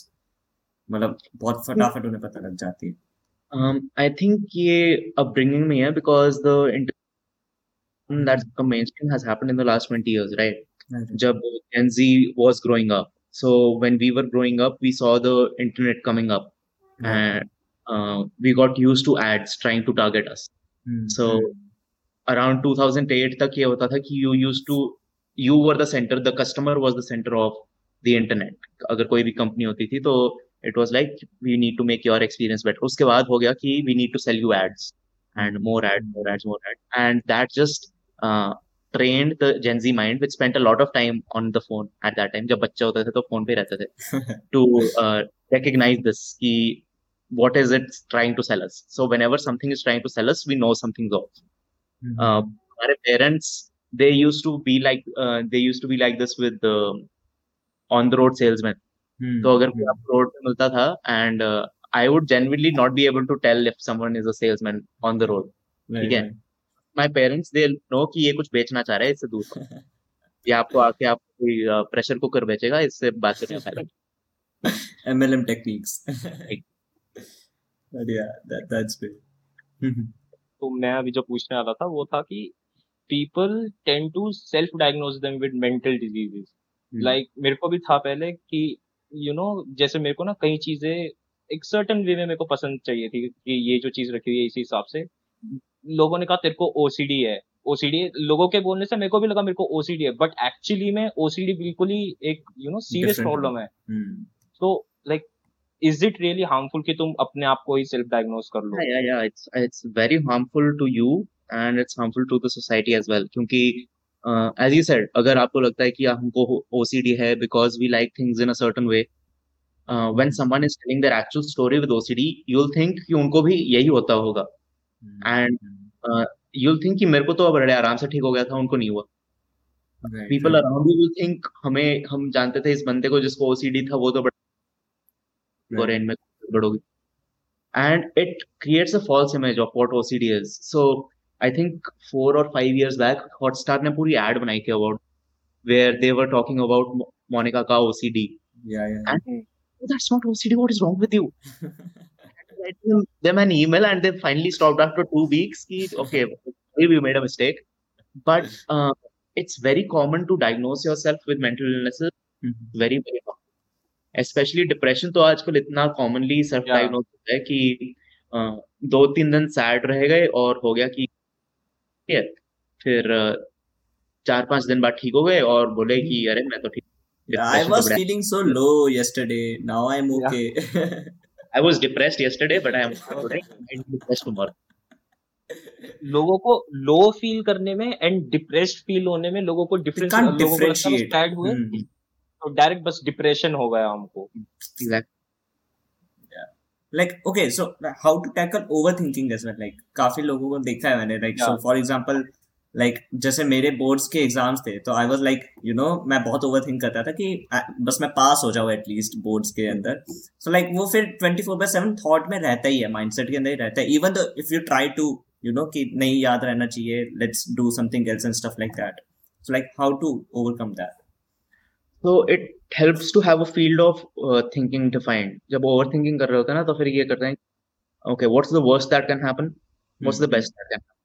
मतलब बहुत फटाफट उन्हें पता लग जाती है Um, I think ये upbringing में है because the inter- that's the mainstream has happened in the last 20 years, right? जब Gen Z was growing up. So when we were growing up, we saw the internet coming up, mm-hmm. and uh, we got used to ads trying to target us. mm-hmm. So around 2008 तक ये होता था कि you used to you were the center, the customer was the center of the internet. अगर कोई भी कंपनी होती थी तो it was like we need to make your experience better. उसके बाद हो गया कि we need to sell you ads and more ads, more ads, more ads, and that just uh, trained the Gen Z mind, which spent a lot of time on the phone at that time. जब बच्चे होते थे तो फोन पे रहते थे to *laughs* uh, recognize this कि what is it trying to sell us. So whenever something is trying to sell us, we know something's off. Hmm. Uh, हमारे parents they used to be like uh, they used to be like this with the on the road salesman. तो अगर मुझे आपको रोड पे मिलता था and I would genuinely not be able to tell if someone is a salesman on the road ठीक है? माय पेरेंट्स दे नो कि ये कुछ बेचना चाह रहा है इससे दूर *laughs* ये आपको आके आप कोई uh, प्रेशर कुकर बेचेगा इससे बात करने का एमएलएम टेक्निक्स बढ़िया दैट दैट्स गुड तो मैं अभी जो पूछने वाला था वो था कि people tend to self diagnose them with mental diseases like मेरे को भी था पहले कि यू नो जैसे मेरे को ना कई चीज़ें एक सर्टन वे में मेरे को पसंद चाहिए थी कि ये जो चीज़ रखी हुई है इसी हिसाब से। लोगों ने कहा तेरे को ओसीडी है। ओसीडी लोगों के बोलने से मेरे को भी लगा मेरे को ओसीडी है बट एक्चुअली में ओसीडी बिल्कुल ही एक यू नो सीरियस प्रॉब्लम है. तो like is it really harmful कि तुम अपने आप को ही सेल्फ डायग्नोज कर लो? Yeah yeah yeah it's it's very harmful to you and it's harmful to the society as well क्योंकि एज यू सेड अगर आपको लगता है कि हमको ओसीडी है because we like things in a way when someone is telling their actual story with OCD you will think कि उनको भी यही होता होगा। एंड यू थिंक मेरे को तो अब बड़े आराम से ठीक हो गया था उनको नहीं हुआ। पीपल अराउंड यू थिंक हमें हम जानते थे इस बंदे को जिसको ओसीडी था वो तो बड़े and it creates a false image of what OCD is so I think four or five years back Hotstar ने पूरी ad बनाई थी about where they were talking about Mo- Monica का OCD Yeah, yeah. and "Oh, that's not OCD what is wrong with you them, them an email and they finally stopped after two weeks कि okay maybe we made a mistake but uh, it's very common to diagnose yourself with mental illnesses mm-hmm. very very common especially depression तो आजकल इतना commonly self diagnose होता है कि अ, दो तीन दिन सैड रह गए और हो गया कि है। फिर चार पाँच दिन बाद ठीक हो गए और बोले कि अरे मैं तो ठीक I was feeling so low yesterday now I am okay I was depressed yesterday but I am depressed more लोगों को लो फील करने में एंड डिप्रेस्ड फील होने में लोगों को डिफरेंस लोगों को स्टार्ट डायरेक्ट तो बस डिप्रेशन हो गया हमको। Exact like okay so like, how to tackle overthinking as well. Like काफ़ी लोगों को देखा है मैंने like so Yeah. for example like जैसे मेरे बोर्ड्स के एग्ज़ाम्स थे तो I was like you know मैं बहुत ओवरथिंक करता था कि बस मैं पास हो जाऊँ एटलीस्ट बोर्ड्स के अंदर। सो लाइक वो फिर 24 बाय 7 थॉट में रहता ही है माइंडसेट के अंदर ही रहता है। Even though if you try to you know कि नहीं याद रहना चाहिए let's do something else and stuff like that so like how to overcome that so it helps to have a field of uh, thinking defined जब overthinking कर रहे होते हैं ना तो फिर ये करते हैं okay what's the worst that can happen what's the best that can happen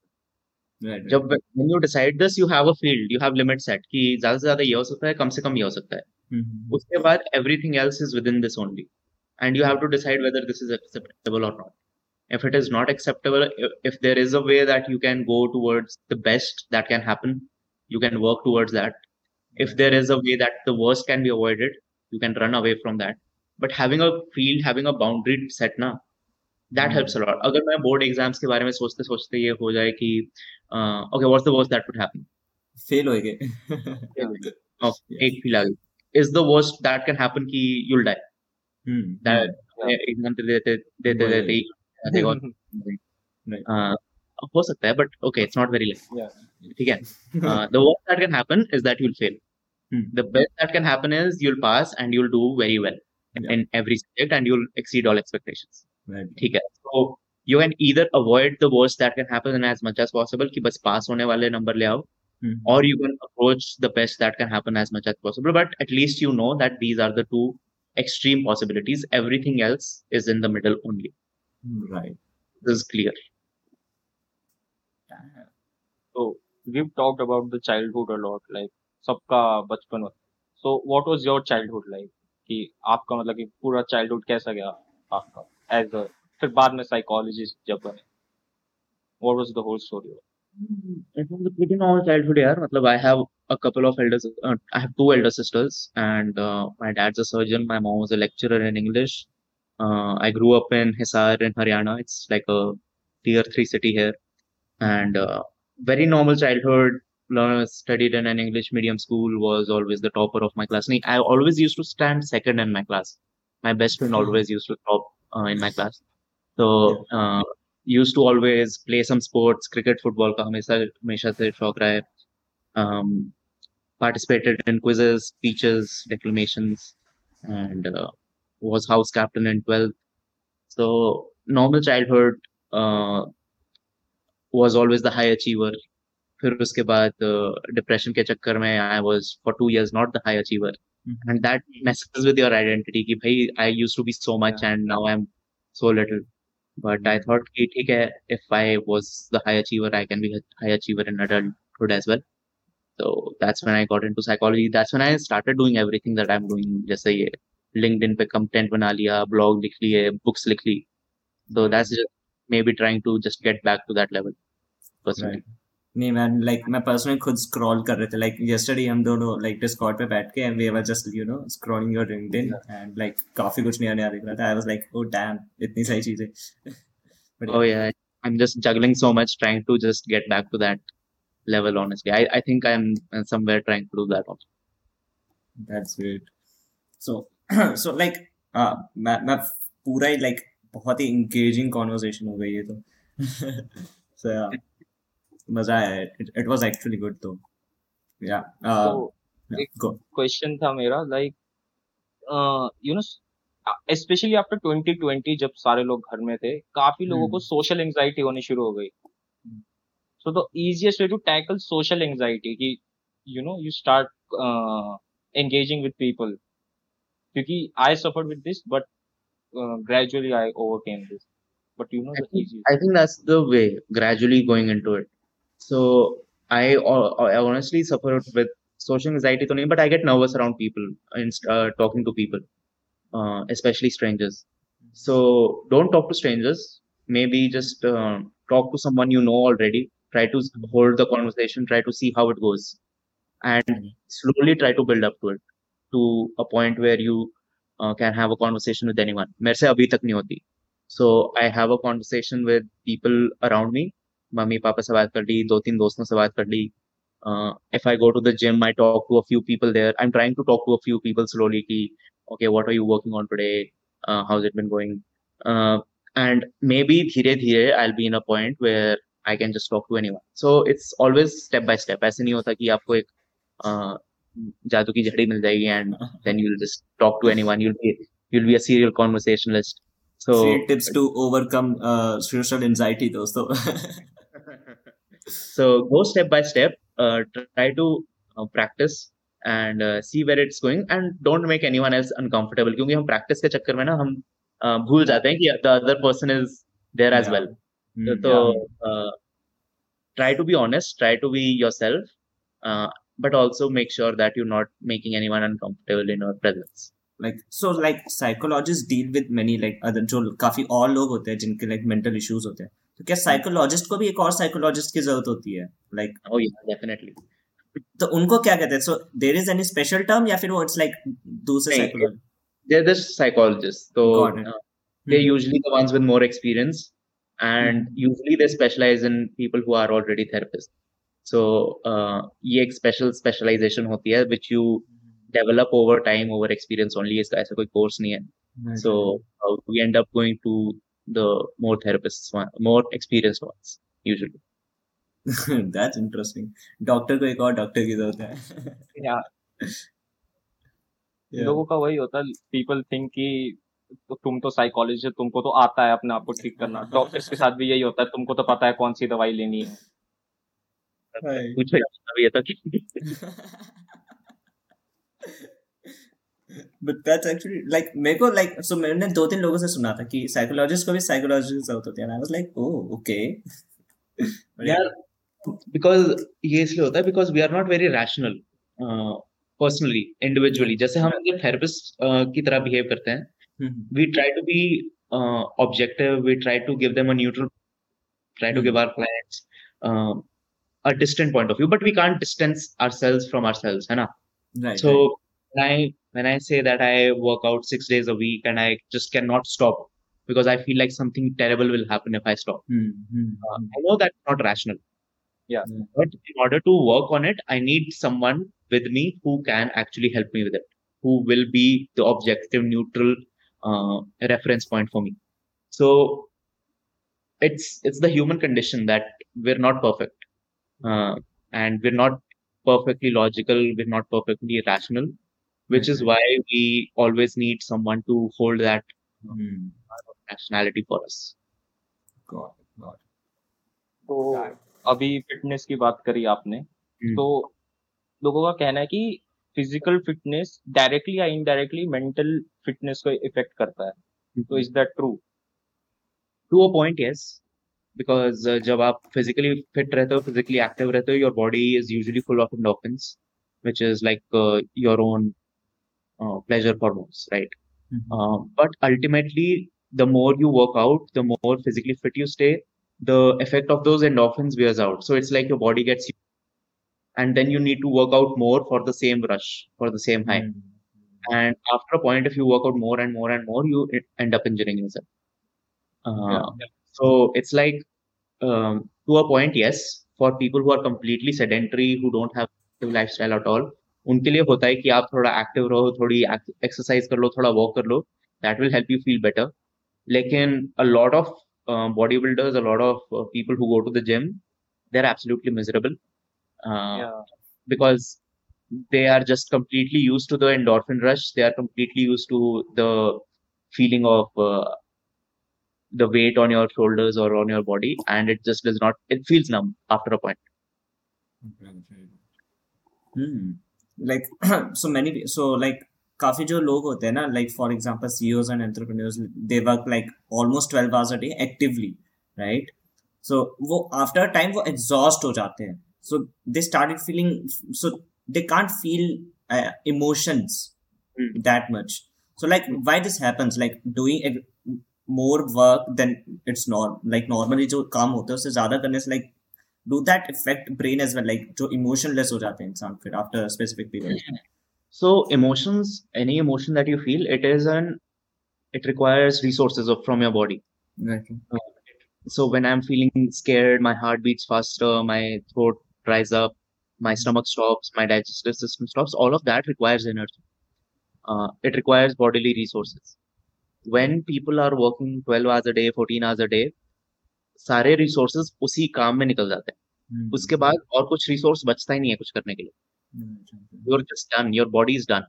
right जब when you decide this you have a field you have limit set कि ज़्यादा से ज़्यादा ये हो सकता है कम से कम ये हो सकता है उसके बाद everything else is within this only and you have to decide whether this is acceptable or not if it is not acceptable if, if there is a way that you can go towards the best that can happen you can work towards that if there is a way that the worst can be avoided you can run away from that but having a field having a boundary set na that helps lot अगर मैं बोर्ड एग्ज़ाम्स के बारे में सोचते सोचते ये हो जाए कि okay what's the worst that would happen fail हो गए एक फील आ गई is the worst that can happen कि you will die that exam देते देते देते ही और हो सकता है but okay it's not very late ठीक है the worst that can happen is that you will fail the best that can happen is you'll pass and you'll do very well in, in every subject and you'll exceed all expectations ठीक है so you can either avoid the worst that can happen as much as possible कि बस पास होने वाले नंबर ले आओ or you can approach the best that can happen as much as possible but at least you know that these are the two extreme possibilities everything else is in the middle only right this is clear So we've talked about the childhood a lot like सबका बचपन so what was your childhood like कि आपका मतलब कि पूरा चाइल्डहुड कैसा गया आपका एज अ फिर बाद में साइकोलॉजिस्ट जब बने what was the whole story It was a pretty normal childhood year. Matlab, I have a couple of elders. Uh, I have two elder sisters, and uh, my dad's a surgeon. My mom was a lecturer in English. Uh, I grew up in Hisar in Haryana. It's like a tier three city here, and uh, very normal childhood studied in an english medium school was always the topper of my class. I always used to stand second in my class. My best friend hmm. always used to top uh, in my class. So uh, used to always play some sports cricket football um, participated in quizzes speeches declamations and uh, was house captain in 12th so normal childhood uh, was always the high achiever. फिर उसके बाद डिप्रेशन के चक्कर में I was for two years not the high achiever and that messes with your identity कि भाई I used to be so much and now I am so little but I thought कि ठीक है if I was the high achiever I can be a high achiever in adulthood as well so that's when I got into psychology that's when I started doing everything that I'm doing जैसे ये LinkedIn पे कंटेंट बना लिया ब्लॉग लिख लिए बुक्स लिख ली so that's just maybe trying to just get back to that level Right. नहीं मैन लाइक मैं पर्सनली खुद स्क्रॉल कर रहे थे लाइक यस्टरडे हम दोनों लाइक डिस्कॉर्ड पे बैठ के we were just you know scrolling your LinkedIn and like काफ़ी कुछ नया नया दिख रहा था I was like oh damn इतनी सारी चीज़ें oh yeah i'm just juggling so much trying to just get back to that level honestly i i think i'm somewhere trying to do that also that's great so so like uh मैं मैं पूरा ही लाइक बहुत ही इंगेजिंग कॉन्वर्सेशन हो गई है तो so yeah मज़ा आया इट वाज एक्चुअली गुड तो या क्वेश्चन था मेरा like you know specially after 2020 जब सारे लोग घर में थे काफ़ी लोगों को सोशल hmm. एंजाइटी होनी शुरू हो गई so the easiest way to tackle social anxiety कि you know you start engaging with people क्योंकि I suffered with this but gradually I overcame this. But you know, I think, I think that's the way gradually going into it. So I, I honestly suffer with social anxiety, but I get nervous around people and uh, talking to people, uh, especially strangers. So don't talk to strangers. Maybe just uh, talk to someone you know already. Try to hold the conversation. Try to see how it goes, and slowly try to build up to it to a point where you uh, can have a conversation with anyone. मेरे से अभी तक नहीं होती. So I have a conversation with people around me मम्मी पापा से बात कर ली दो तीन दोस्तों से बात कर ली। If I go to the gym I talk to a few people there I am trying to talk to a few people slowly की okay what are you working on today how is it been going and maybe धीरे धीरे I will be in a point where I can just talk to any so it's always step by step ऐसे नहीं होता कि आपको एक जादू की झड़ी मिल जाएगी and then you just talk to anyone you'll you'll be a serial conversationalist So, See, tips to overcome uh, social anxiety, though. *laughs* so go step by step uh, try to uh, practice and uh, see where it's going and don't make anyone else uncomfortable क्योंकि हम practice के चक्कर में ना हम uh, भूल जाते हैं कि the other person is there as yeah. well mm, so yeah. uh, try to be honest try to be yourself uh, but also make sure that you're not making anyone uncomfortable in your presence like so like psychologists deal with many like other जो काफ़ी और लोग होते हैं जिनके like mental issues होते हैं तो क्या साइकोलॉजिस्ट को भी एक और साइकोलॉजिस्ट की ज़रूरत होती है लाइक oh yeah definitely तो उनको क्या कहते हैं so there is any special term या फिर वो इट्स लाइक दूसरे साइकोलॉजिस्ट देयर दिस साइकोलॉजिस्ट तो they're Mhm. usually the ones with more experience and Mhm. usually they specialize in people who are already therapists so uh, ये एक special specialization होती है which you develop over time over experience only इसका ऐसा कोई course नहीं है Right, so uh, we end up going to the more therapists one more experienced ones usually. *laughs* That's interesting. Doctor को एक और डॉक्टर की ज़रूरत है *laughs* या Yeah. लोगों का वही होता है पीपल थिंक कि तो तुम तो साइकोलॉजिस्ट है तुमको तो आता है अपने आप को ठीक करना डॉक्टर्स के साथ भी यही होता है तुमको तो पता है कौन सी दवाई लेनी है. पूछो यार अभी *laughs* But that's actually like मेरे को like so मैंने दो तीन लोगों से सुना था कि साइकोलॉजिस्ट को भी साइकोलॉजी की ज़रूरत होती है and I was like oh okay यार बिकॉज़ ये इसलिए होता है because we are not very rational personally individually जैसे हम थेरेपिस्ट की तरह बिहेव करते हैं Mhm. we try to be uh, objective we try to give them a neutral try to give our clients uh, a distant point of view but we can't distance ourselves from ourselves है ना right so right. When i when i say that i work out six days a week and i just cannot stop because i feel like something terrible will happen if i stop. Hmm, hmm, uh, hmm. i know that's not rational. Yeah. but in order to work on it i need someone with me who can actually help me with it who will be the objective neutral uh, reference point for me. So it's it's the human condition that we're not perfect uh, and we're not perfectly logical we're not perfectly rational which is Okay. why we always need someone to hold that Hmm. rationality for us Got it, got it. तो अभी फिटनेस की बात करी आपने Hmm. तो लोगों का कहना है कि फ़िज़िकल फिटनेस डायरेक्टली या इनडायरेक्टली मेंटल फिटनेस को इफ़ेक्ट करता है तो is that true to a point yes because uh, जब आप physically fit रहते हो physically active रहते हो your body is usually full of endorphins which is like uh, your own uh, pleasure hormones right Mhm. uh, but ultimately the more you work out the more physically fit you stay the effect of those endorphins wears out so it's like your body gets you, and then you need to work out more for the same rush for the same high Hmm. and after a point if you work out more and more and more you end up injuring yourself uh, Yeah. so it's like um, to a point yes for people who are completely sedentary who don't have active lifestyle at all उनके लिए होता है कि आप थोड़ा एक्टिव रहो थोड़ी एक्सरसाइज कर लो थोड़ा वॉक कर लो that will help you feel better लेकिन a lot of body builders a of people who go to the gym they are absolutely miserable because they are just completely use to the endorphin rush they are completely use to the feeling of the weight on your shoulders और on your body and it just does not it feels numb after a point Hmm. Like so many so like काफ़ी जो लोग होते हैं ना like for example CEOs and entrepreneurs they work like almost 12 hours a day actively right so वो after a time वो exhaust हो जाते हैं so they started feeling so they can't feel uh, emotions Hmm. that much so like why this happens like doing ex- more work than it's not like normally जो काम होता है उससे ज़्यादा करने से like do that affect brain as well like जो emotionless हो जाते हैं इंसान फिर after a specific period so emotions any emotion that you feel it is an it requires resources of, from your body right so when i'm feeling scared my heart beats faster my throat dries up my stomach stops my digestive system stops all of that requires energy uh, it requires bodily resources when people are working 12 hours a day 14 hours a day सारे रिसोर्सेस उसी काम में निकल जाते हैं। उसके बाद और कुछ रिसोर्स बचता ही नहीं है कुछ करने के लिए। You just done your body is done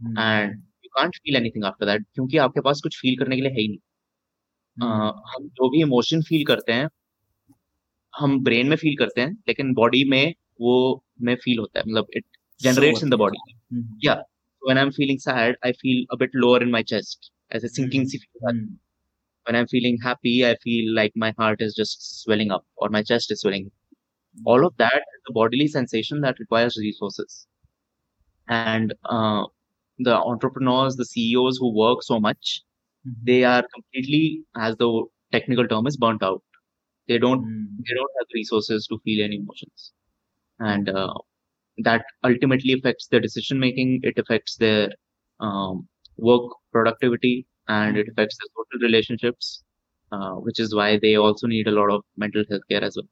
and you can't feel anything after that क्योंकि आपके पास कुछ फील करने के लिए है ही नहीं। हम जो भी इमोशन फील करते हैं हम ब्रेन में फील करते हैं लेकिन बॉडी में वो में फील होता है। मतलब it generates in the body या when I am feeling sad I feel a bit lower in my chest as a sinking sea feeling when i'm feeling happy i feel like my heart is just swelling up or my chest is swelling. All of that is a bodily sensation that requires resources. And uh, the entrepreneurs the ceos who work so much they are completely as the technical term is burnt out. They don't they don't have resources to feel any emotions. And uh, that ultimately affects their decision making it affects their um, work productivity and it affects their social relationships, uh, which is why they also need a lot of mental health care as well.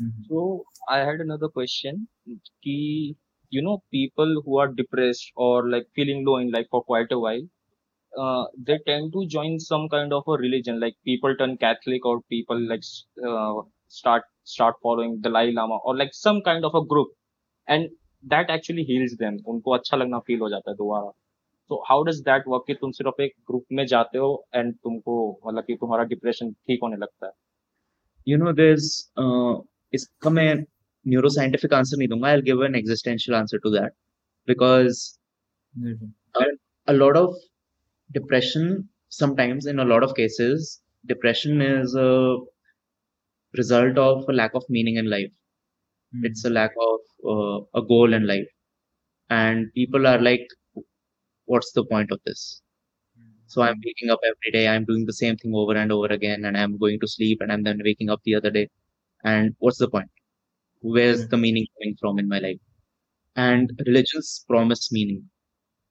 Mhm. So I had another question. Ki, you know, people who are depressed or like feeling low in life for quite a while, uh, they tend to join some kind of a religion. Like people turn Catholic or people like s- uh, start start following Dalai Lama or like some kind of a group, and that actually heals them. उनको अच्छा लगना feel हो जाता है दोबारा. तो हाउ डज दैट वर्क तुम सिर्फ़ एक ग्रुप में जाते हो एंड तुमको मतलब कि तुम्हारा डिप्रेशन ठीक होने लगता है? यू नो दिस इसका मैं न्यूरो साइंटिफिक आंसर नहीं दूँगा I give an existential answer to that because a lot of depression sometimes in a lot of cases depression is a result of a lack of meaning in life it's a lack of a goal in life and people are like what's the point of this so i'm waking up every day i'm doing the same thing over and over again and i'm going to sleep and i'm then waking up the other day and what's the point where's the meaning coming from in my life and religions promise meaning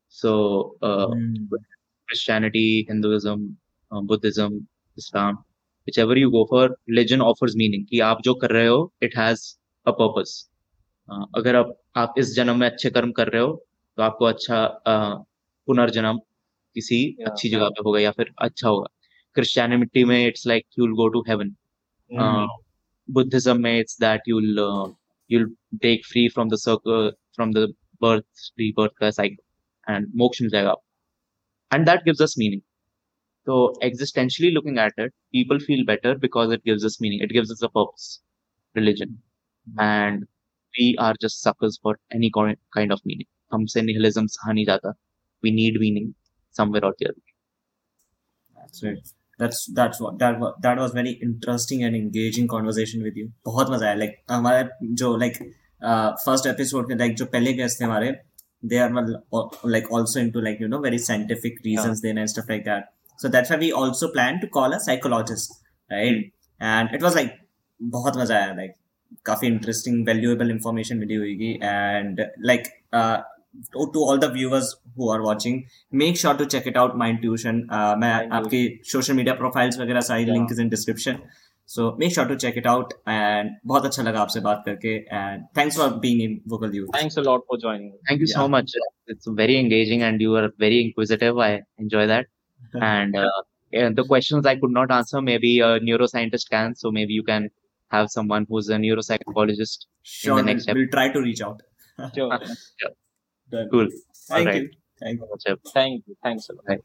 so uh, Mhm. Christianity, Hinduism, uh, Buddhism, Islam, whichever you go for, religion offers meaning कि आप जो कर रहे हो it has a purpose. Uh, अगर आप आप इस जन्म में अच्छे कर्म कर रहे हो तो आपको अच्छा uh, पुनर्जन्म किसी Yeah. अच्छी जगह पे होगा या फिर अच्छा होगा क्रिश्चियनिटी में it's like you'll go to heaven. Uh, Buddhism में it's that you'll uh, you'll break free from the circle from the birth rebirth का cycle and मोक्ष मिल जाएगा आपको. and that gives us meaning. So existentially looking at it, people feel better because it gives us meaning. It gives us a purpose, religion, and we are just suckers for any kind of meaning. हमसे nihilism सहा नहीं जाता. We need meaning somewhere or the other. That's right. That's that's what that was that was very interesting and engaging conversation with you. बहुत मज़ा आया like हमारे जो like uh, first episode के like जो पहले guest थे हमारे they are मतलब, like also into like you know very scientific reasons then and stuff like that. So that's why we also plan to call a psychologist, right? And it was like बहुत मज़ा आया like काफ़ी interesting valuable information मिली होगी and like uh, to, to all the viewers who are watching make sure to check it out mind tuition uh, मैं Mind आपकी social media profiles वगैरह सारी Yeah. link is in description so make sure to check it out and बहुत अच्छा लगा आपसे बात करके and thanks for being in vocal youth Thanks a lot for joining. Thank you so Yeah. much. It's very engaging and you are very inquisitive. I enjoy that. And uh, yeah, the questions I could not answer, maybe a neuroscientist can. So maybe you can have someone who's a neuropsychologist. sure we'll, next we'll try to reach out Sure. Done. Cool. thank Alright. you thank you Thank you. Thanks a lot. Right.